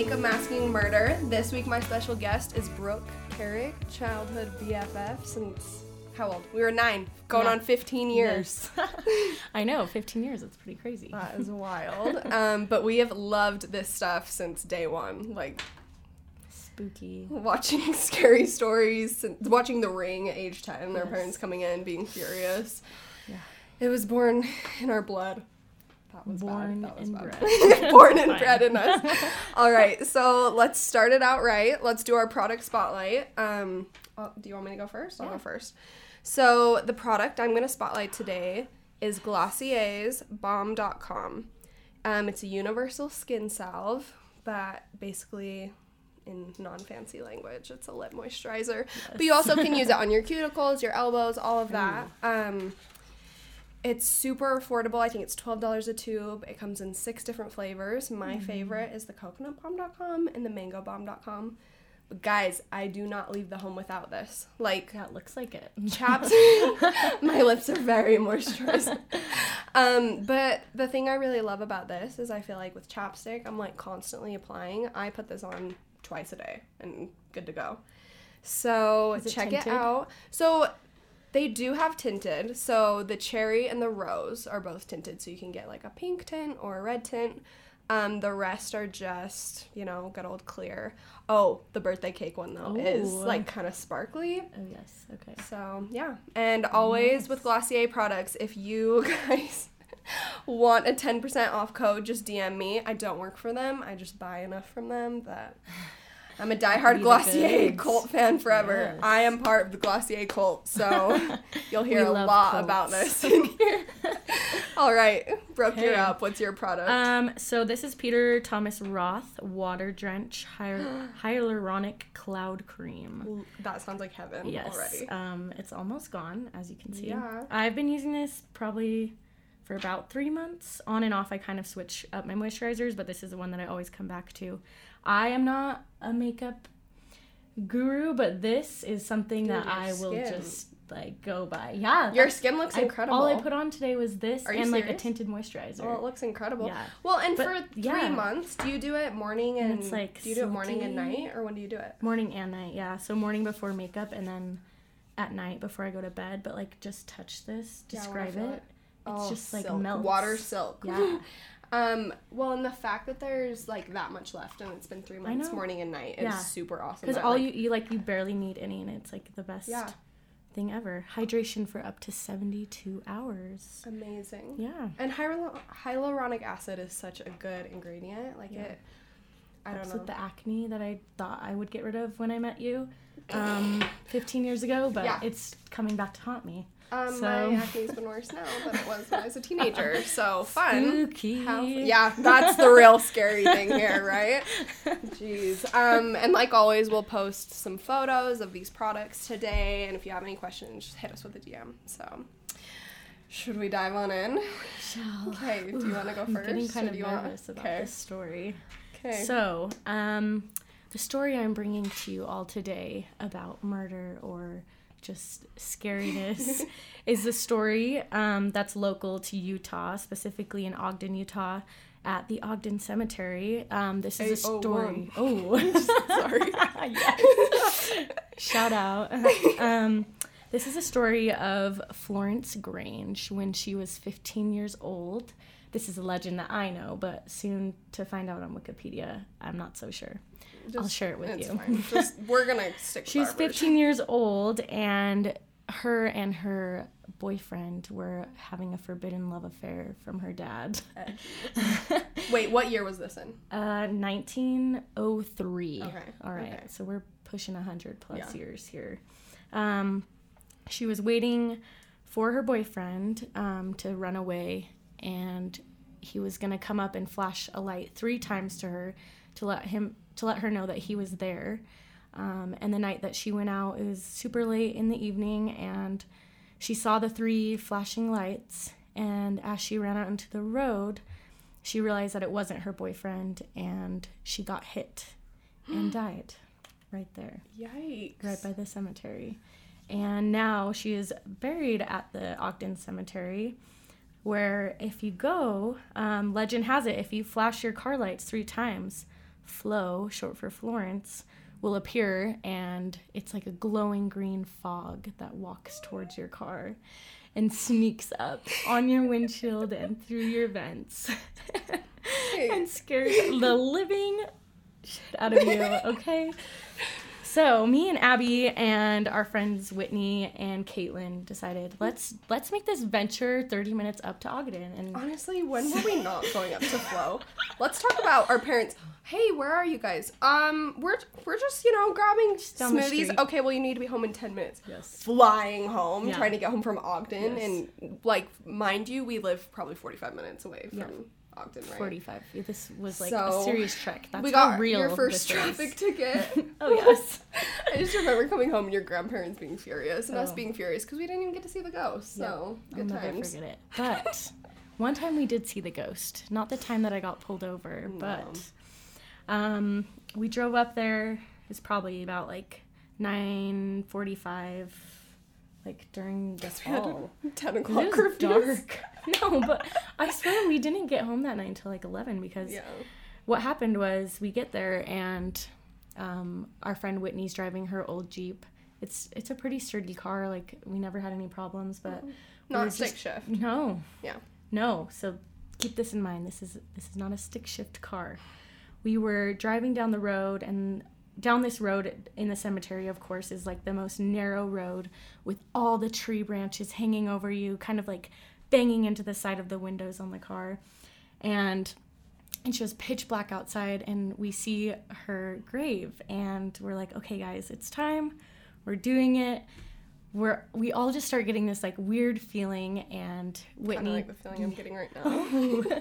Makeup Masking Murder. This week, my special guest is Brooke Carrick, childhood BFF since how old? We were nine, going Yeah. on 15 years. Yes. I know, 15 years. It's pretty crazy. That is wild. um, but we have loved this stuff since day one. Like Spooky. watching scary stories, watching The Ring at age 10, our parents coming in, being furious. Yeah. It was born in our blood. That was Born bad. That was bad. bred. born and bred in us. All right, so let's start it out right. Let's do our product spotlight. Um, oh, do you want me to go first? I'll Yeah. go first. So the product I'm going to spotlight today is Glossier's Balm.com. Um, it's a universal skin salve that basically in non-fancy language it's a lip moisturizer but you also can use it on your cuticles your elbows all of that um, it's super affordable. I think it's $12 a tube. It comes in six different flavors. My favorite is the coconut coconutbomb.com and the mango mangobomb.com. But guys, I do not leave the home without this. Like that looks like it. chaps, my lips are very moisturized. Um, but the thing I really love about this is I feel like with chapstick, I'm like constantly applying. I put this on twice a day and good to go. So it check tinted? it out. So they do have tinted. So the cherry and the rose are both tinted. So you can get like a pink tint or a red tint. Um, the rest are just, you know, good old clear. Oh, the birthday cake one though is like kind of sparkly. Oh, yes. Okay. So yeah, and always with Glossier products, if you guys want a ten percent off code, just DM me. I don't work for them. I just buy enough from them that I'm a diehard Glossier cult fan forever. Yes. I am part of the Glossier cult, so you'll hear a lot about this in here. All right, Brooke, you're up. What's your product? Um, so this is Peter Thomas Roth Water Drench Hy- Hyaluronic Cloud Cream. Ooh, that sounds like heaven Yes. already. Um, it's almost gone, as you can see. Yeah. I've been using this probably for about three months. On and off, I kind of switch up my moisturizers, but this is the one that I always come back to. I am not a makeup guru, but this is something Dude, that I will skin. just like go by. Yeah. Your skin looks I- incredible. all I put on today was this and like a tinted moisturizer. Well, it looks incredible. Yeah. Well, and But, for three yeah. months, do you do it morning and, And it's, like, do you do it morning and night, or when do you do it? Morning and night, yeah. So morning before makeup and then at night before I go to bed. But like just touch this, Yeah, describe feel it. it. It's Oh, just like silk. melts. water silk. Yeah. um. Well, and the fact that there's like that much left and it's been three months, morning and night, is Yeah. super awesome. Because all like- you you like you barely need any, and it's like the best Yeah. thing ever. Hydration for up to seventy two hours. amazing. Yeah. And hyal- hyaluronic acid is such a good ingredient. Like Yeah. it. I don't know. with the acne that I thought I would get rid of when I met you, um, fifteen years ago, but Yeah. it's coming back to haunt me. Um, so- my acne's been worse now than it was when I was a teenager. So fun. Spooky. How- yeah, that's the real scary thing here, right? Jeez. Um, and like always, we'll post some photos of these products today. And if you have any questions, just hit us with a DM. So, should we dive on in? Shall. Okay. Do you want to go first? I'm getting kind of you want- nervous about okay. this story. Okay. So, um, the story I'm bringing to you all today about murder or just scariness is the story um, that's local to Utah, specifically in Ogden, Utah, at the Ogden Cemetery. Um, this is a oh, story. Oh, Sorry. yes. Shout out. Um, this is a story of Florence Grange when she was 15 years old. This is a legend that I know, but soon to find out on Wikipedia, I'm not so sure. I'll share it with you. Fine. Just we're gonna stick. with She's our version. 15 years old, and her and her boyfriend were having a forbidden love affair from her dad. Wait, what year was this in? Uh, 1903. Okay, All right. okay. So we're pushing 100 plus Yeah. years here. Um, she was waiting for her boyfriend um, to run away, and he was going to come up and flash a light three times to her to let him to let her know that he was there. Um, and the night that she went out, it was super late in the evening, and she saw the three flashing lights. And as she ran out into the road, she realized that it wasn't her boyfriend, and she got hit and died right there, Yikes. right by the cemetery. And now she is buried at the Ogden Cemetery. where if you go, um, legend has it, if you flash your car lights three times, Flo, short for Florence, will appear and it's like a glowing green fog that walks towards your car and sneaks up on your windshield and through your vents and scares the living shit out of you, okay? So me and Abby and our friends Whitney and Caitlin decided let's let's make this venture 30 minutes up to Ogden and Honestly, when were we not going up to Flo? Let's talk about our parents. Hey, where are you guys? Um, we're we're just you know grabbing down smoothies. Okay, well you need to be home in ten minutes. yes. Flying home, Yeah. trying to get home from Ogden, Yes. and like mind you, we live probably forty five minutes away from Yeah. Ogden, right? 45. This was like So, a serious trek. That's we got real your first traffic ticket. Oh yes. I just remember coming home and your grandparents being furious and us Oh. being furious because we didn't even get to see the ghost. So I'll good never times. forget it. But one time we did see the ghost. Not the time that I got pulled over, No. but um, we drove up there. It's probably about like 9:45, like during the had fall. Ten It o'clock was dark. No, but I swear we didn't get home that night until like 11 because Yeah. what happened was we get there and um, our friend Whitney's driving her old Jeep. It's it's a pretty sturdy car. Like we never had any problems, but were Not stick just- shift. no. Yeah. No. So keep this in mind. This is this is not a stick shift car. We were driving down the road and down this road in the cemetery of course is like the most narrow road with all the tree branches hanging over you kind of like banging into the side of the windows on the car. And and she was pitch black outside and we see her grave and we're like okay guys it's time. We're doing it. We're we all just start getting this like weird feeling and whitney like the feeling I'm getting right now.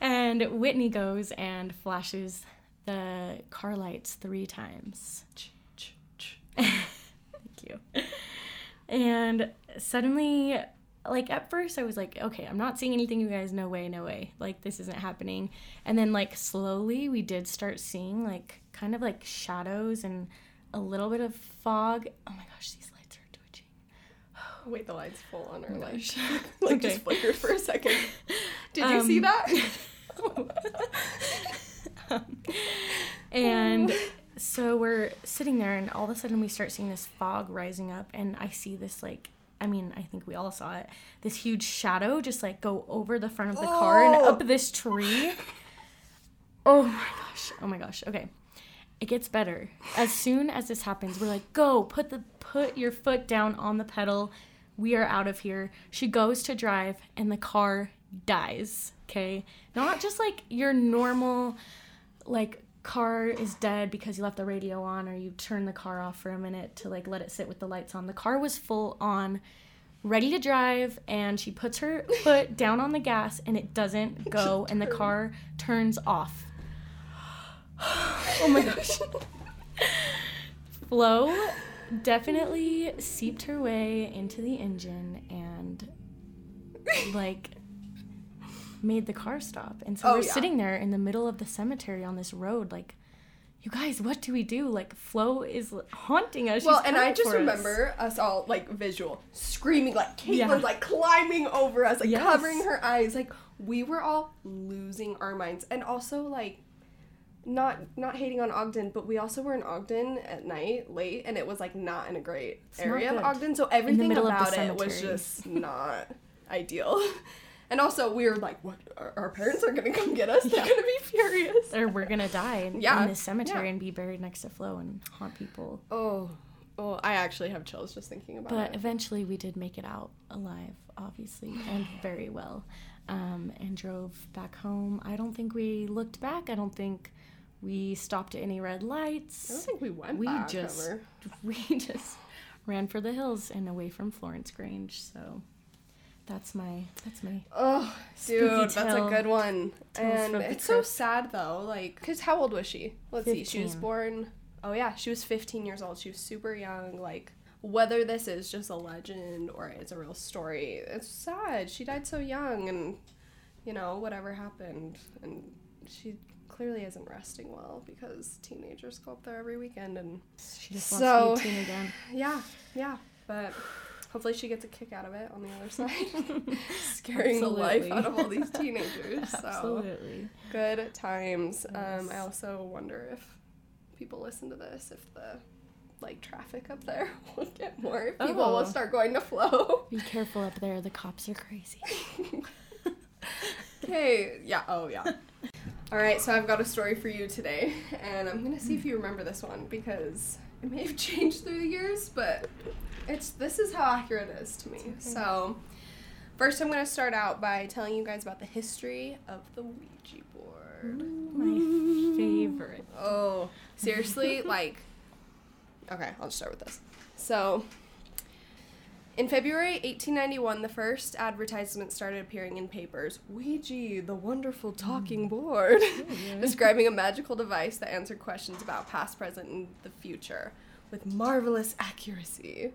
and whitney goes and flashes the car lights three times. Thank you. And suddenly like at first i was like okay i'm not seeing anything you guys. No way no way. Like this isn't happening. And then like slowly we did start seeing like kind of like shadows and a little bit of fog. Oh my gosh these lights are twitching. Wait, the light's full on her Oh like, Okay. just flickered for a second. Did you see Um, that? and so we're sitting there and all of a sudden we start seeing this fog rising up and i see this like i mean i think we all saw it this huge shadow just like go over the front of the car and Oh. up this tree. Oh my gosh. Oh my gosh. Okay. It gets better. As soon as this happens we're like go put the put your foot down on the pedal. We are out of here. She goes to drive and the car dies okay? Not just like your normal like car is dead because you left the radio on or you turn the car off for a minute to like let it sit with the lights on. The car was full on ready to drive and she puts her foot down on the gas and it doesn't go and the car turns off. oh my gosh. Flo definitely seeped her way into the engine and like made the car stop. And so Oh, we're yeah. sitting there in the middle of the cemetery on this road, like, you guys, what do we do? Like, Flo is haunting us. well, She's and I just for us. remember us. all like visual screaming, like Caitlin's Yeah. like climbing over us, like Yes. covering her eyes. Like we were all losing our minds, and also like not not hating on Ogden, but we also were in Ogden at night late, and it was like not in a great not area of. Ogden, so everything middle of the about it was just not ideal. And also, we were like, "What? Our, our parents are gonna come get us? They're Yeah. gonna be furious." Or we're gonna die in, Yeah, in this cemetery yeah. and be buried next to Flo and haunt people. Oh, oh, I actually have chills just thinking about But it. But eventually we did make it out alive, obviously, and very well. Um, and drove back home. I don't think we looked back. I don't think we stopped at any red lights. I don't think we went We back just ever. we just ran for the hills and away from Florence Grange. So that's my that's my Oh, dude, that's a good one. And it's so sad though, like, cause how old was she? Let's see, she was born. Oh yeah, she was 15 years old. She was super young. Like, whether this is just a legend or it's a real story, it's sad. She died so young, and you know whatever happened, and she clearly isn't resting well because teenagers go up there every weekend and she just So- wants to be a teen again. yeah, yeah. But Hopefully, she gets a kick out of it on the other side, scaring the life out of all these teenagers. So Absolutely. good times. Um, I also wonder if people listen to this, if the like traffic up there will get more. People will Oh. start going to Flo. Be careful up there. The cops are crazy. Okay, yeah, oh yeah. All right, so I've got a story for you today, and I'm gonna see if you remember this one because it may have changed through the years, but it's this is how accurate it is to me. okay. So, first, I'm gonna start out by telling you guys about the history of the Ouija board. My favorite. Oh, seriously? like, okay, I'll just start with this. So, in February 1891, the first advertisement started appearing in papers Ouija, the wonderful talking mm. board, oh, describing a magical device that answered questions about past, present, and the future with marvelous accuracy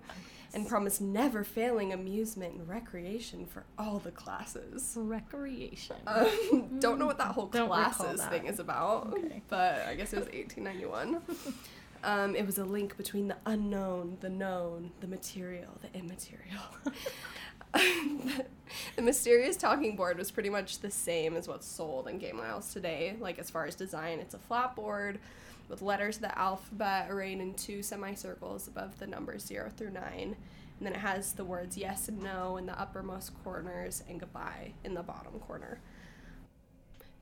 and promised never failing amusement and recreation for all the classes. Recreation. Um, don't know what that whole Don't classes that. thing is about, Okay. but I guess it was 1891. um, it was a link between the unknown, the known, the material, the immaterial. the mysterious talking board was pretty much the same as what's sold in Game Miles today. Like as far as design, it's a flat board with letters of the alphabet arrayed in two semicircles above the numbers zero through nine. And then it has the words yes and no in the uppermost corners and goodbye in the bottom corner.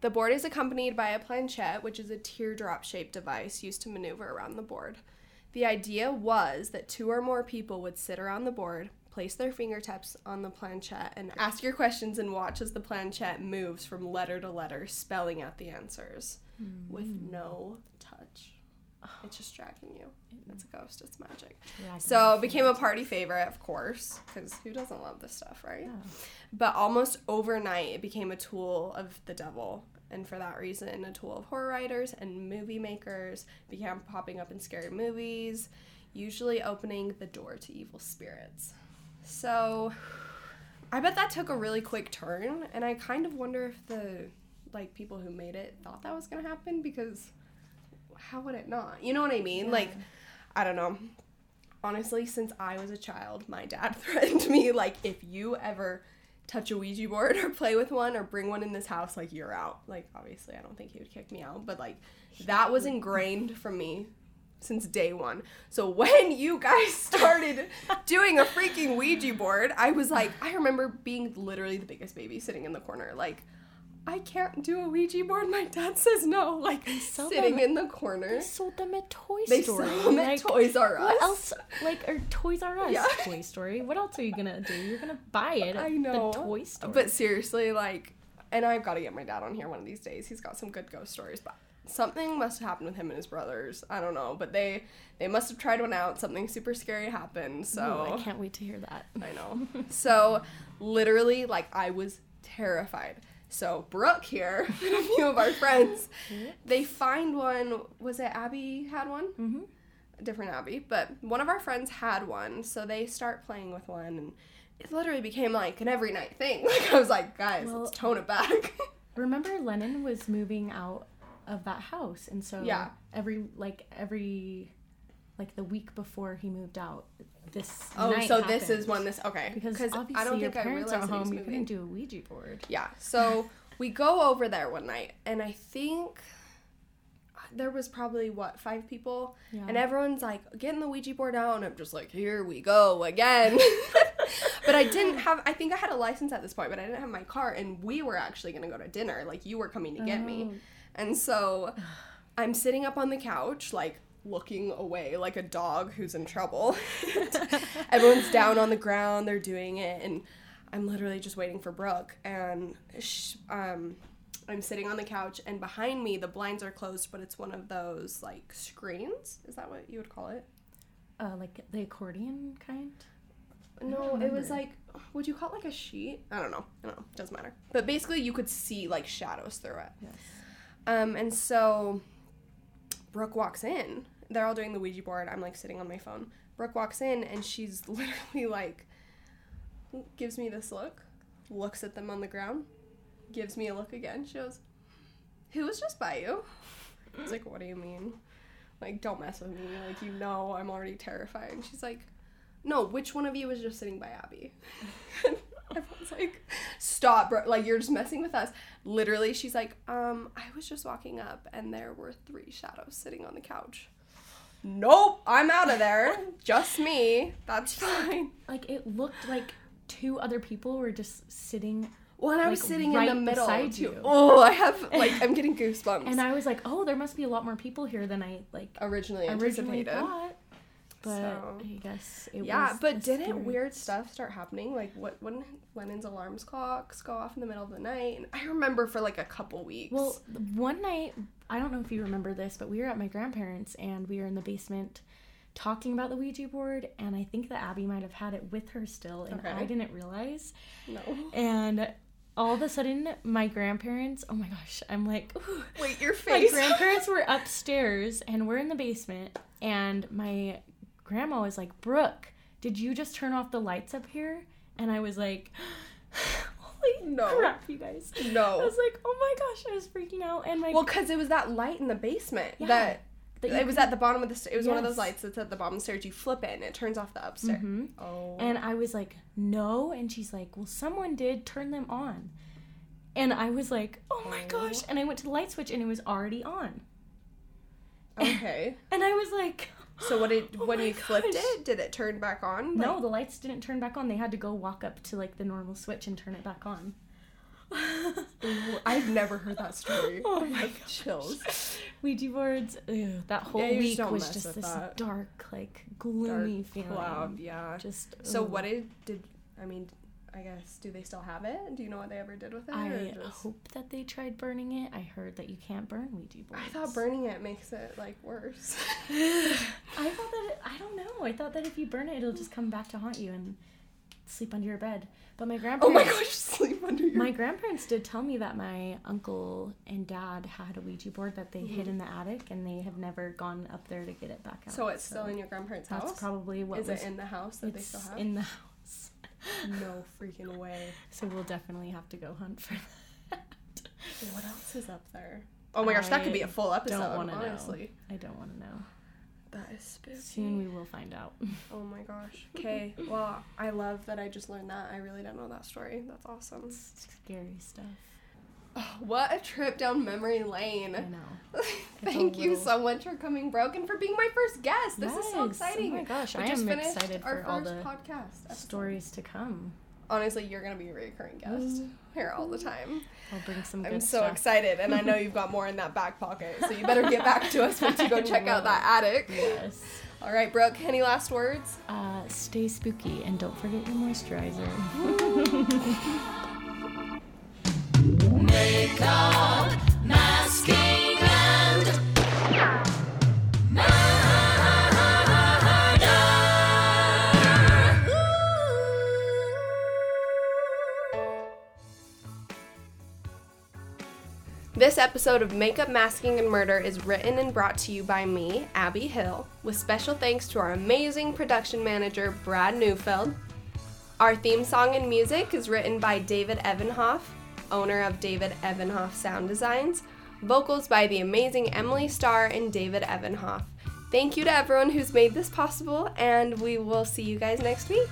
The board is accompanied by a planchette, which is a teardrop shaped device used to maneuver around the board. The idea was that two or more people would sit around the board, place their fingertips on the planchette, and ask your questions and watch as the planchette moves from letter to letter, spelling out the answers with mm. no touch. It's just dragging you. It's a ghost, it's magic. So it became a party favorite, of course, because who doesn't love this stuff, right? But almost overnight, it became a tool of the devil. And for that reason, a tool of horror writers and movie makers began popping up in scary movies, usually opening the door to evil spirits. So I bet that took a really quick turn, and I kind of wonder if the like people who made it thought that was gonna happen because how would it not? You know what I mean? Like I don't know. Honestly, since I was a child, my dad threatened me like if you ever touch a Ouija board or play with one or bring one in this house, like you're out. Like obviously, I don't think he would kick me out, but like that was ingrained from me since day one. So when you guys started doing a freaking Ouija board, I was like, I remember being literally the biggest baby sitting in the corner, like. I can't do a Ouija board. My dad says no. Like sitting in the corner. They sold them at Toy They Story. sell them at Toys R Us. What else? Like, or Toys R Us Yeah. Toy Story. What else are you gonna do? You're gonna buy it at I know. the Toy Store. But seriously, like, and I've got to get my dad on here one of these days. He's got some good ghost stories, but something must have happened with him and his brothers. I don't know, but they they must have tried one out. Something super scary happened. So Ooh, I can't wait to hear that. I know. So literally, like, I was terrified. So Brooke here, and a few of our friends, they find one. Was it Abby had one? Mm-hmm. A different Abby, but one of our friends had one. So they start playing with one, and it literally became like an every night thing. Like I was like, guys, Well- let's tone it back. Remember, Lennon was moving out of that house, and so Yeah. every like every like the week before he moved out, this oh, so this is when this okay because obviously I don't your think parents realized are that he was home. You couldn't do a Ouija board. Yeah. So we go over there one night, and I think uh, there was probably what five people, Yeah. and everyone's like getting the Ouija board out, and I'm just like, here we go again. but I didn't have. I think I had a license at this point, but I didn't have my car, and we were actually gonna go to dinner. Like you were coming to get me, Oh. and so I'm sitting up on the couch, like looking away like a dog who's in trouble. Everyone's down on the ground, they're doing it, and I'm literally just waiting for Brooke. And sh- um, I'm sitting on the couch, and behind me, the blinds are closed, but it's one of those like screens. Is that what you would call it? Uh, like the accordion kind. No, it was like, would you call it like a sheet? I don't know. I don't know. Doesn't matter. But basically, you could see like shadows through it. Yes. Um, and so Brooke walks in. They're all doing the Ouija board. I'm like sitting on my phone. Brooke walks in and she's literally like, gives me this look, looks at them on the ground, gives me a look again. She goes, Who was just by you? I was like, What do you mean? Like, don't mess with me. Like, you know, I'm already terrified. And she's like, no, which one of you was just sitting by Abby? Everyone's like, stop, bro. Like, you're just messing with us. Literally, she's like, um, I was just walking up and there were three shadows sitting on the couch. Nope, I'm out of there. just me. That's fine. Like it looked like two other people were just sitting Well, and I was Like, sitting right in the middle beside you. Oh, I have like I'm getting goosebumps. and I was like, "Oh, there must be a lot more people here than I like originally originally anticipated. thought." But So- I guess it Yeah, was but didn't spirit. weird stuff start happening? Like what when Lennon's alarms clocks go off in the middle of the night? And I remember for like a couple weeks. Well, one night, I don't know if you remember this, but we were at my grandparents and we were in the basement talking about the Ouija board, and I think that Abby might have had it with her still, and Okay. I didn't realize. no. And all of a sudden, my grandparents, oh my gosh, I'm like, ooh. Wait, your face. my grandparents were upstairs and we're in the basement, and my grandma was like, Brooke, did you just turn off the lights up here? And I was like, holy No. crap, you guys. No. I was like, oh my gosh, I was freaking out. And my Well, because it was that light in the basement Yeah. that. that it was at the bottom of the stairs. It was one of those lights that's at the bottom of the stairs. You flip it and it turns off the upstairs. Mhm. Oh. And I was like, no. And she's like, well, someone did turn them on. And I was like, oh my Oh. gosh. And I went to the light switch and it was already on. okay. And I was like, So what did Oh when you flipped it? Did it turn back on? no, the lights didn't turn back on. They had to go walk up to like the normal switch and turn it back on. I've never heard that story. Oh my have chills. Ouija boards, that whole Yeah, week was just this that. dark, like gloomy Dark feeling. cloud, yeah. Just So ugh. what did did I mean? I guess do they still have it? Do you know what they ever did with it? I just- hope that they tried burning it. I heard that you can't burn Ouija boards. I thought burning it makes it like worse. I thought that it, I don't know. I thought that if you burn it, it'll just come back to haunt you and sleep under your bed. But my grandparents. oh my gosh, sleep under your. my grandparents did tell me that my uncle and dad had a Ouija board that they hid mm-hmm. in the attic, and they have never gone up there to get it back out. so it's still in your grandparents' house. That's probably what Is was it in the house that they still have? in the house. No freaking way. So we'll definitely have to go hunt for that. What else is up there? Oh my gosh, that could be a full episode. don't wanna know. honestly, I don't want to know. that is spooky. Soon we will find out. Oh my gosh. Okay. well, I love that I just learned that. I really don't know that story. That's awesome. Scary stuff. Oh, what a trip down memory lane. I know. Thank you little- so much for coming, Brooke, and for being my first guest. This is so exciting. Oh my gosh, We I just am excited for all the podcast episode. stories to come. Honestly, you're gonna be a recurring guest here all the time. I'll bring some good I'm so stuff. excited, and I know you've got more in that back pocket. So you better get back to us once you go check out that attic. Yes. All right, Brooke. Any last words? Uh, stay spooky and don't forget your moisturizer. This episode of Makeup, Masking, and Murder is written and brought to you by me, Abby Hill, with special thanks to our amazing production manager, Brad Neufeld. Our theme song and music is written by David Evanhoff, owner of David Evanhoff Sound Designs, vocals by the amazing Emily Starr and David Evanhoff. Thank you to everyone who's made this possible, and we will see you guys next week.